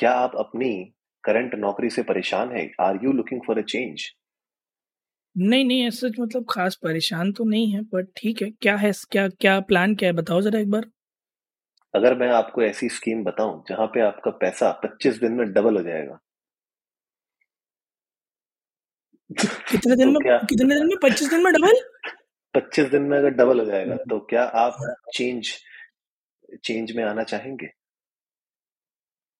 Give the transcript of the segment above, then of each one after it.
क्या आप अपनी करंट नौकरी से परेशान हैं? Are you looking for a change नहीं नहीं ऐसा मतलब खास परेशान तो नहीं है पर ठीक है। क्या है क्या क्या प्लान क्या है? बताओ जरा एक बार। अगर मैं आपको ऐसी स्कीम बताऊँ जहाँ पे आपका पैसा 25 दिन में डबल हो जाएगा। कितने दिन तो में कितने दिन में? पच्चीस दिन में डबल 25 दिन में अगर डबल हो जाएगा तो क्या आप चेंज चेंज में आना चाहेंगे?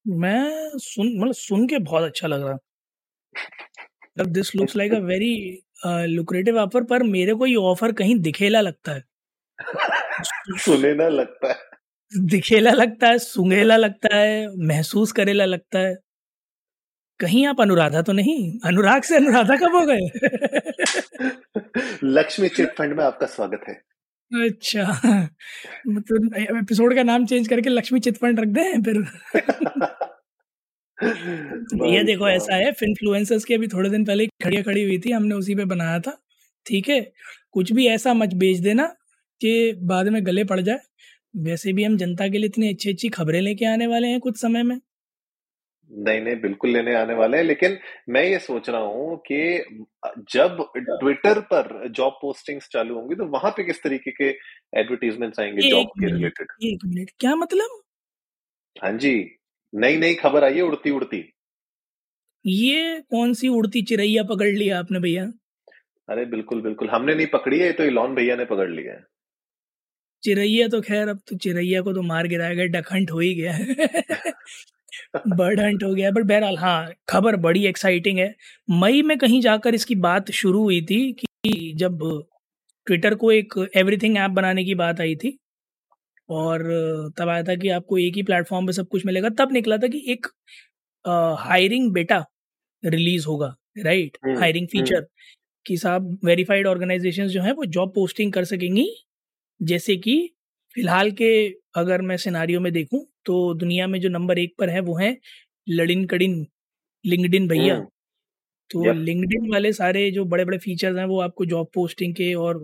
मैं सुन मतलब सुन के बहुत अच्छा लग रहा। मतलब this looks like a very lucrative offer पर मेरे को ये ऑफ़र कहीं दिखेला लगता है। सुनेला लगता है। दिखेला लगता है सुंगेला लगता है महसूस करेला लगता है। कहीं आप अनुराधा तो नहीं? अनुराग से अनुराधा कब हो गए? लक्ष्मी चिट फंड में आपका स्वागत है। अच्छा। मतलब एपिसोड का नाम चेंज करके लक्ष्मी चिटफंड रख दें फिर। ये देखो ऐसा है इन्फ्लुएंसर्स की अभी थोड़े दिन पहले खड़िया खड़ी हुई थी हमने उसी पे बनाया था। ठीक है? कुछ भी ऐसा मत बेच देना कि बाद में गले पड़ जाए। वैसे भी हम जनता के लिए इतनी अच्छी अच्छी खबरें लेके आने वाले हैं कुछ समय में। नहीं नहीं बिल्कुल लेने आने वाले हैं। लेकिन मैं ये सोच रहा हूँ कि जब ट्विटर पर जॉब पोस्टिंग्स चालू होंगी तो वहाँ पे किस तरीके के एडवर्टीजमेंट्स आएँगे जॉब के रिलेटेड एक मिनट क्या मतलब? हाँ जी नई नई खबर आई है उड़ती उड़ती ये कौन सी उड़ती चिरैया पकड़ लिया आपने भैया? अरे बिल्कुल बिल्कुल हमने नहीं पकड़ी है तो इलॉन भैया ने पकड़ लिया है। चिरैया तो खैर अब तो चिरैया को तो मार गिराया गया हंट हो ही गया बर्ड हंट हो गया बट बहरहाल हाँ खबर बड़ी एक्साइटिंग है। मई में कहीं जाकर इसकी बात शुरू हुई थी कि जब ट्विटर को एक एवरीथिंग ऐप बनाने की बात आई थी और तब आया था कि आपको एक ही प्लेटफॉर्म पे सब कुछ मिलेगा तब निकला था कि एक हायरिंग बेटा रिलीज़ होगा राइट हायरिंग फीचर कि साहब वेरीफाइड ऑर्गेनाइजेशन जो हैं वो जॉब पोस्टिंग कर सकेंगी जैसे कि फ़िलहाल के अगर मैं सिनारियो में देखूँ तो दुनिया में जो नंबर एक पर है वो है लडिन कडिन लिंक्डइन भैया। तो यप लिंक्डइन वाले सारे जो बड़े बड़े फीचर्स हैं वो आपको जॉब पोस्टिंग के और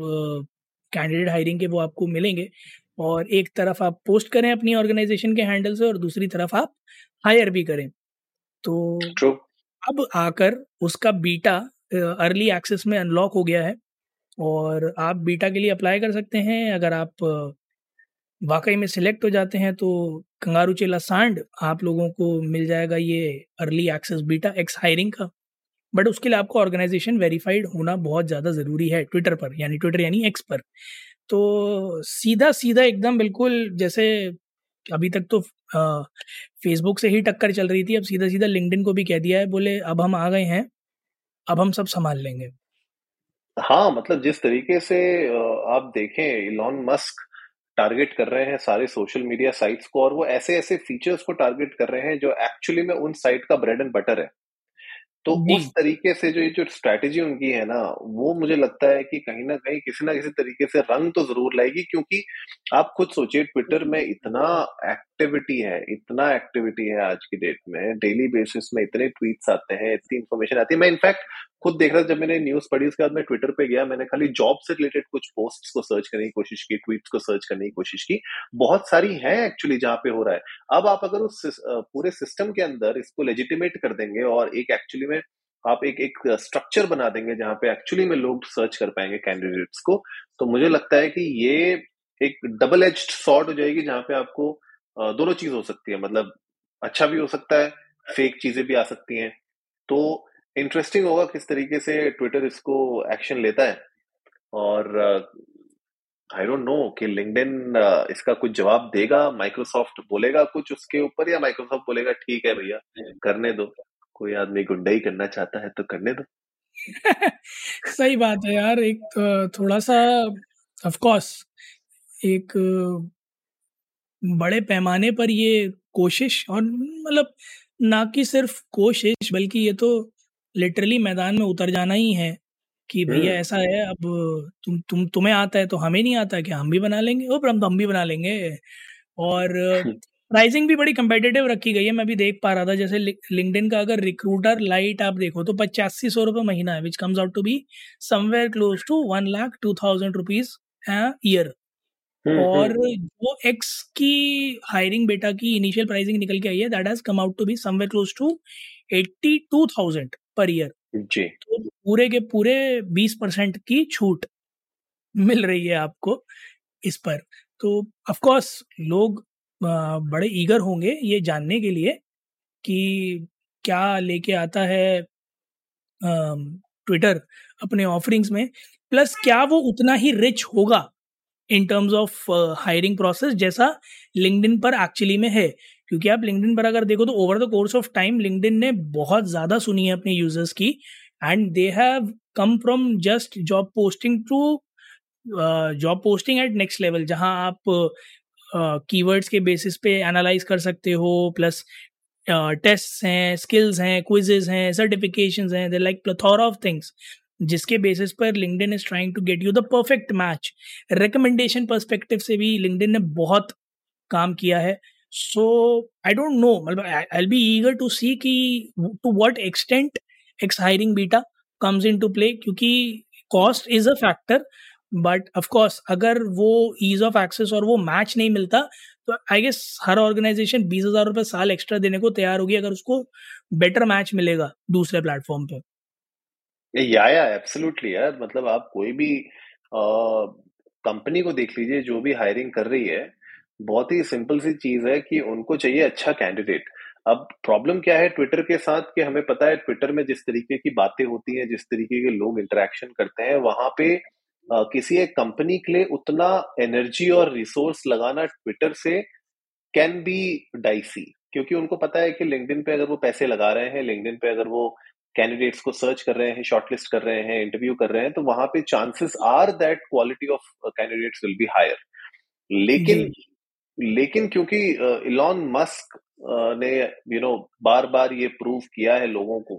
कैंडिडेट हायरिंग के वो आपको मिलेंगे। और एक तरफ़ आप पोस्ट करें अपनी ऑर्गेनाइजेशन के हैंडल से और दूसरी तरफ़ आप हायर भी करें। तो ट्रू। अब आकर उसका बीटा अर्ली एक्सेस में अनलॉक हो गया है और आप बीटा के लिए अप्लाई कर सकते हैं। अगर आप वाकई में सिलेक्ट हो जाते हैं तो कंगारू चेला सांड आप लोगों को मिल जाएगा ये early access beta X hiring का। बट उसके लिए आपको ऑर्गेनाइजेशन वेरीफाइड होना बहुत ज़्यादा ज़रूरी है ट्विटर पर, यानी ट्विटर यानी एक्स पर। तो सीधा सीधा एकदम बिल्कुल जैसे अभी तक तो फेसबुक से ही टक्कर चल रही थी, अब सीधा सीधा लिंकडिन को भी कह दिया है, बोले अब हम आ गए हैं, अब हम सब संभाल लेंगे। हाँ मतलब जिस तरीके से आप देखें इलॉन मस्क टारगेट कर रहे हैं सारे सोशल मीडिया साइट्स को और वो ऐसे ऐसे फीचर्स को टारगेट कर रहे हैं जो एक्चुअली में उन साइट का ब्रेड एंड बटर है। तो उस तरीके से जो ये जो स्ट्रैटेजी उनकी है ना वो मुझे लगता है कि कहीं ना कहीं किसी ना किसी तरीके से रंग तो ज़रूर लाएगी क्योंकि आप खुद सोचिए ट्विटर में इतना एक्टिविटी है इतना एक्टिविटी है आज की डेट में डेली बेसिस में इतने ट्वीट्स आते हैं इतनी इन्फॉर्मेशन आती है। मैं इनफैक्ट खुद देख रहा था, जब मैंने न्यूज़ पढ़ी, उसके बाद मैं ट्विटर पे गया, मैंने खाली जॉब से रिलेटेड कुछ पोस्ट्स को सर्च करने की कोशिश की ट्वीट्स को सर्च करने की कोशिश की। बहुत सारी है एक्चुअली जहाँ पे हो रहा है। अब आप अगर उस पूरे सिस्टम के अंदर इसको लेजिटिमेट कर देंगे और एक एक्चुअली में आप एक एक स्ट्रक्चर बना देंगे जहाँ पे एक्चुअली में लोग सर्च कर पाएँगे कैंडिडेट्स को तो मुझे लगता है कि ये एक डबल एज सॉर्ड हो जाएगी जहाँ पे आपको दोनों चीज़ हो सकती है। मतलब अच्छा भी हो सकता है फेक चीज़ें भी आ सकती हैं। तो इंटरेस्टिंग होगा किस तरीके से ट्विटर इसको एक्शन लेता है। और आई डोंट नो कि लिंक्डइन इसका कुछ जवाब देगा माइक्रोसॉफ्ट बोलेगा कुछ उसके ऊपर या माइक्रोसॉफ्ट बोलेगा, ठीक है भैया, करने दो। कोई आदमी गुंडाई करना चाहता है तो करने दो। सही बात है यार, एक थोड़ा सा ऑफ़ कोर्स एक, बड़े पैमाने पर ये कोशिश, और मतलब ना कि सिर्फ़ कोशिश, बल्कि ये तो लिटरली मैदान में उतर जाना ही है कि भैया हम्म। ऐसा है अब तुम तुम तुम्हें आता है तो हमें नहीं आता क्या? हम भी बना लेंगे? ओ पर हम तो हम भी बना लेंगे। और प्राइसिंग भी बड़ी कंपेटिटिव रखी गई है मैं भी देख पा रहा था। जैसे लिंक्डइन का अगर रिक्रूटर लाइट आप देखो तो पचासी सौ रुपये महीना है which comes out to be somewhere close to one lakh two thousand rupees year और जो एक्स की हायरिंग बेटा की इनिशियल प्राइसिंग निकल के आई है that has come out to be somewhere close to eighty two thousand per year जी। तो पूरे के पूरे बीस परसेंट की छूट मिल रही है आपको इस पर। तो ऑफ़ कोर्स लोग बड़े ईगर होंगे ये जानने के लिए कि क्या लेके आता है ट्विटर अपने ऑफरिंग्स में। प्लस क्या वो उतना ही रिच होगा in terms of hiring process जैसा लिंक्डइन पर एक्चुअली में है। क्योंकि आप लिंक्डइन पर अगर देखो तो over the course of time LinkedIn ने बहुत ज़्यादा सुनी है अपने यूज़र्स की and they have come from just job posting to job posting at next level जहाँ आप कीवर्ड्स uh, के बेसिस पे एनालाइज कर सकते हो प्लस टेस्ट हैं स्किल्स हैं क्विजेज हैं सर्टिफिकेशन हैं they like plethora of things जिसके बेसिस पर LinkedIn is trying to get you the perfect match recommendation perspective से भी लिंकडिन ने बहुत काम किया है। सो आई डोंट नो मतलब I be eager to see कि to what extent X hiring beta comes in to play क्योंकि cost is a factor but of course अगर वो ईज ऑफ़ एक्सेस और वो मैच नहीं मिलता तो आई गेस हर ऑर्गेनाइजेशन बीस हज़ार रुपये साल एक्स्ट्रा देने को तैयार होगी अगर उसको बेटर मैच मिलेगा दूसरे प्लेटफॉर्म पे। या या एब्सोल्युटली यार। मतलब आप कोई भी कंपनी को देख लीजिए, जो भी हायरिंग कर रही है बहुत ही सिंपल सी चीज़ है कि उनको चाहिए अच्छा कैंडिडेट अब प्रॉब्लम क्या है ट्विटर के साथ कि हमें पता है ट्विटर में जिस तरीके की बातें होती हैं जिस तरीके के लोग इंटरेक्शन करते हैं वहाँ पे आ, किसी एक कंपनी के लिए उतना एनर्जी और रिसोर्स लगाना ट्विटर से कैन बी डाइसी क्योंकि उनको पता है कि लिंकडिन पे अगर वो पैसे लगा रहे हैं लिंकडिन पे अगर वो कैंडिडेट्स को सर्च कर रहे हैं शॉर्टलिस्ट कर रहे हैं इंटरव्यू कर रहे हैं तो वहाँ पे chances are that quality of candidates will be higher लेकिन लेकिन क्योंकि इलॉन मस्क ने यू नो बार बार ये प्रूव किया है लोगों को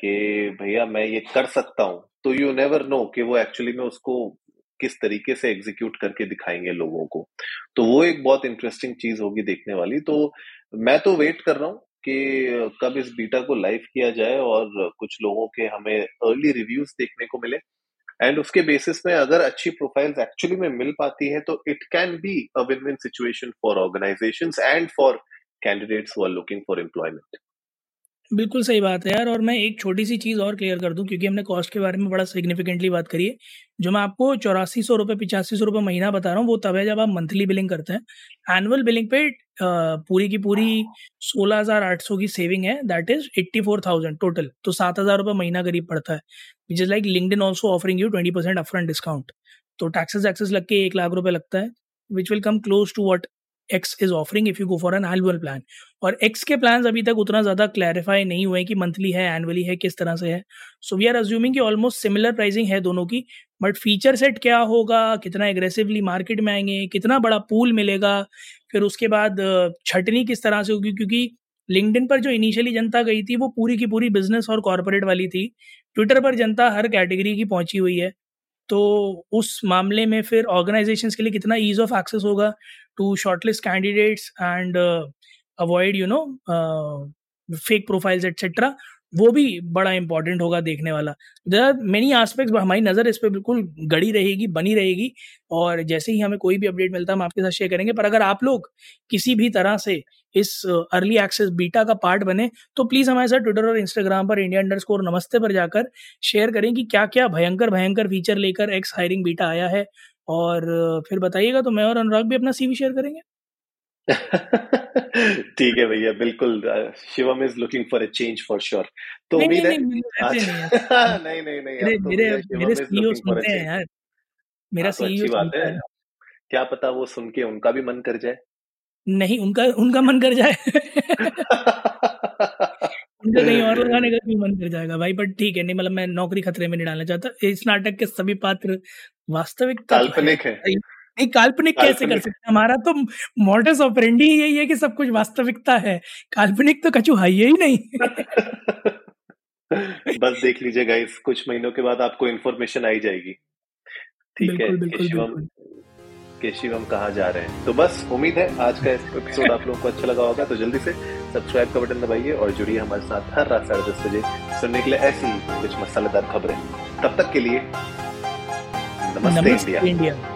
कि भैया मैं ये कर सकता हूँ तो यू नेवर नो कि वो एक्चुअली में उसको किस तरीके से एग्जीक्यूट करके दिखाएँगे लोगों को। तो वो एक बहुत इंटरेस्टिंग चीज़ होगी देखने वाली। तो मैं तो वेट कर रहा हूँ कि, कब इस बीटा को लाइव किया जाए और कुछ लोगों के हमें अर्ली रिव्यूज़ देखने को मिले। एंड उसके बेसिस में अगर अच्छी प्रोफाइल्स एक्चुअली में मिल पाती है तो it can be a win win situation for organisations and for candidates are looking for employment बिल्कुल सही बात है यार, और मैं एक छोटी सी चीज़ और क्लियर कर दूँ, क्योंकि हमने कॉस्ट के बारे में बड़ा सिग्निफिकेंटली बात करी है। जो मैं आपको चौरासी सौ रुपये पिचासी सौ रुपये महीना बता रहा हूँ, वो तब है जब आप मंथली बिलिंग करते हैं। एनुअल बिलिंग पे पूरी की पूरी सोलह हज़ार आठ सौ की सेविंग है that is eighty four thousand total तो सात हज़ार रुपये महीना करीब पड़ता है which is like LinkedIn also offering you twenty percent upfront discount तो टैक्सेस एक्सेस लग के एक लाख रुपये लगता है which will come close to what X is offering if you go for an annual plan और एक्स के प्लान अभी तक उतना ज़्यादा क्लैरिफाई नहीं हुए कि मंथली है एनुअली है, किस तरह से है. सो वी आर अज्यूमिंग कि ऑलमोस्ट सिमिलर प्राइसिंग है दोनों की बट फीचर सेट क्या होगा? कितना एग्रेसिवली मार्केट में आएँगे? कितना बड़ा पूल मिलेगा? फिर उसके बाद छटनी किस तरह से होगी? क्योंकि लिंकडिन पर जो इनिशियली जनता गई थी, वो पूरी की पूरी बिज़नेस और कॉरपोरेट वाली थी। ट्विटर पर जनता हर कैटेगरी की पहुँची हुई है। तो उस मामले में फिर ऑर्गेनाइजेशन के लिए कितना ईज ऑफ़ एक्सेस होगा? To shortlist candidates and avoid you know fake profiles etcetera वो भी बड़ा इंपॉर्टेंट होगा देखने वाला। देर मेनी आस्पेक्ट्स हमारी नज़र इस पर बिल्कुल गड़ी रहेगी, बनी रहेगी और जैसे ही हमें कोई भी अपडेट मिलता है, हम आपके साथ शेयर करेंगे। पर अगर आप लोग किसी भी तरह से इस अर्ली एक्सेस बीटा का पार्ट बने तो प्लीज़ हमारे साथ ट्विटर और इंस्टाग्राम पर इंडिया अंडर स्कोर नमस्ते पर जाकर शेयर करें कि क्या क्या भयंकर भयंकर फीचर लेकर एक्स हायरिंग बीटा आया है। और फिर बताइएगा तो मैं और अनुराग भी अपना सीवी शेयर करेंगे। ठीक है भैया बिल्कुल Shivam is looking for a change for sure तो उम्मीद है नहीं नहीं नहीं नहीं मेरे मेरे सीईओ सुनते हैं यार। मेरा सीईओ बात है। क्या पता वो सुन के उनका भी मन कर जाए। नहीं उनका उनका मन कर जाए। उनका कहीं और लगाने का भी मन कर जाएगा भाई बट ठीक है नहीं मतलब मैं नौकरी खतरे में नहीं डालना चाहता। इस नाटक के सभी पात्र वास्तविक काल्पनिक है। नहीं काल्पनिक कैसे कर सकते हमारा तो मॉडर्स ऑपरेंडी ही यही है कि सब कुछ वास्तविकता है। काल्पनिक तो कछु है ही नहीं। बस देख लीजिए इस कुछ महीनों के बाद आपको इन्फॉर्मेशन आई जाएगी। ठीक है कि शिवम कि शिवम कहाँ जा रहे हैं? तो बस उम्मीद है आज का एपिसोड आप लोगों को अच्छा लगा होगा तो जल्दी से सब्सक्राइब का बटन दबाइए और जुड़िए हमारे साथ हर रात साढ़े दस बजे सुनने के लिए ऐसी कुछ मसालेदार खबरें। तब तक के लिए नमस्ते, नमस्ते इंडिया, इंडिया।